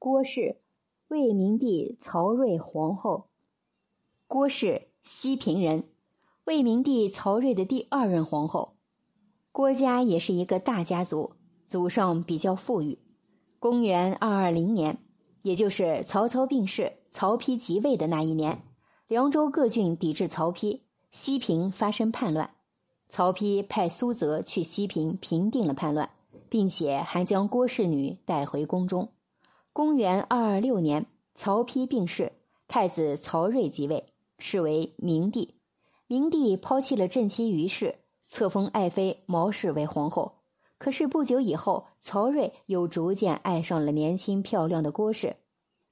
郭氏，魏明帝曹睿皇后。郭氏，西平人，魏明帝曹睿的第二任皇后。郭家也是一个大家族，祖上比较富裕。公元二二零年，也就是曹操病逝、曹丕即位的那一年，凉州各郡抵制曹丕，西平发生叛乱。曹丕派苏泽去西平平定了叛乱，并且还将郭氏女带回宫中。公元二二六年，曹丕病逝，太子曹睿即位，是为明帝。明帝抛弃了正妻于氏，册封爱妃毛氏为皇后。可是不久以后，曹睿又逐渐爱上了年轻漂亮的郭氏，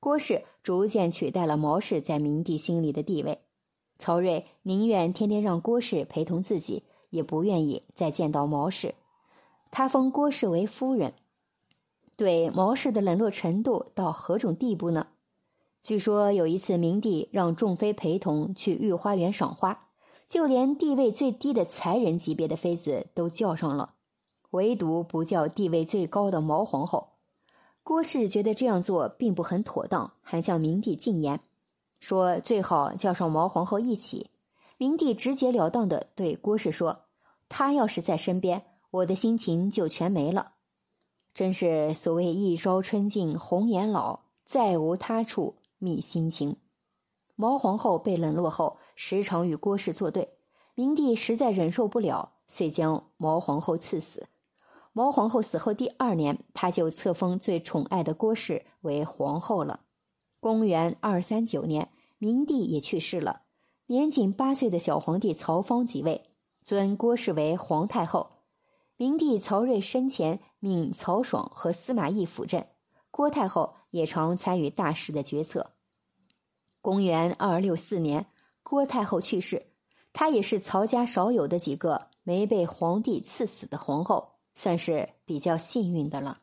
郭氏逐渐取代了毛氏在明帝心里的地位。曹睿宁愿天天让郭氏陪同自己。也不愿意再见到毛氏，他封郭氏为夫人。对毛氏的冷落程度到何种地步呢？据说有一次，明帝让众妃陪同去御花园赏花，就连地位最低的才人级别的妃子都叫上了，唯独不叫地位最高的毛皇后。郭氏觉得这样做并不很妥当，还向明帝进言，说最好叫上毛皇后一起。明帝直截了当的对郭氏说：“她要是在身边，我的心情就全没了。真是所谓一朝春尽红颜老，再无他处觅心情。”毛皇后被冷落后，时常与郭氏作对。明帝实在忍受不了，遂将毛皇后赐死。毛皇后死后第二年，他就册封最宠爱的郭氏为皇后了。公元二三九年，明帝也去世了。年仅八岁的小皇帝曹芳即位，尊郭氏为皇太后。明帝曹睿生前命曹爽和司马懿辅政，郭太后也常参与大事的决策。公元二六四年，郭太后去世，她也是曹家少有的几个没被皇帝赐死的皇后，算是比较幸运的了。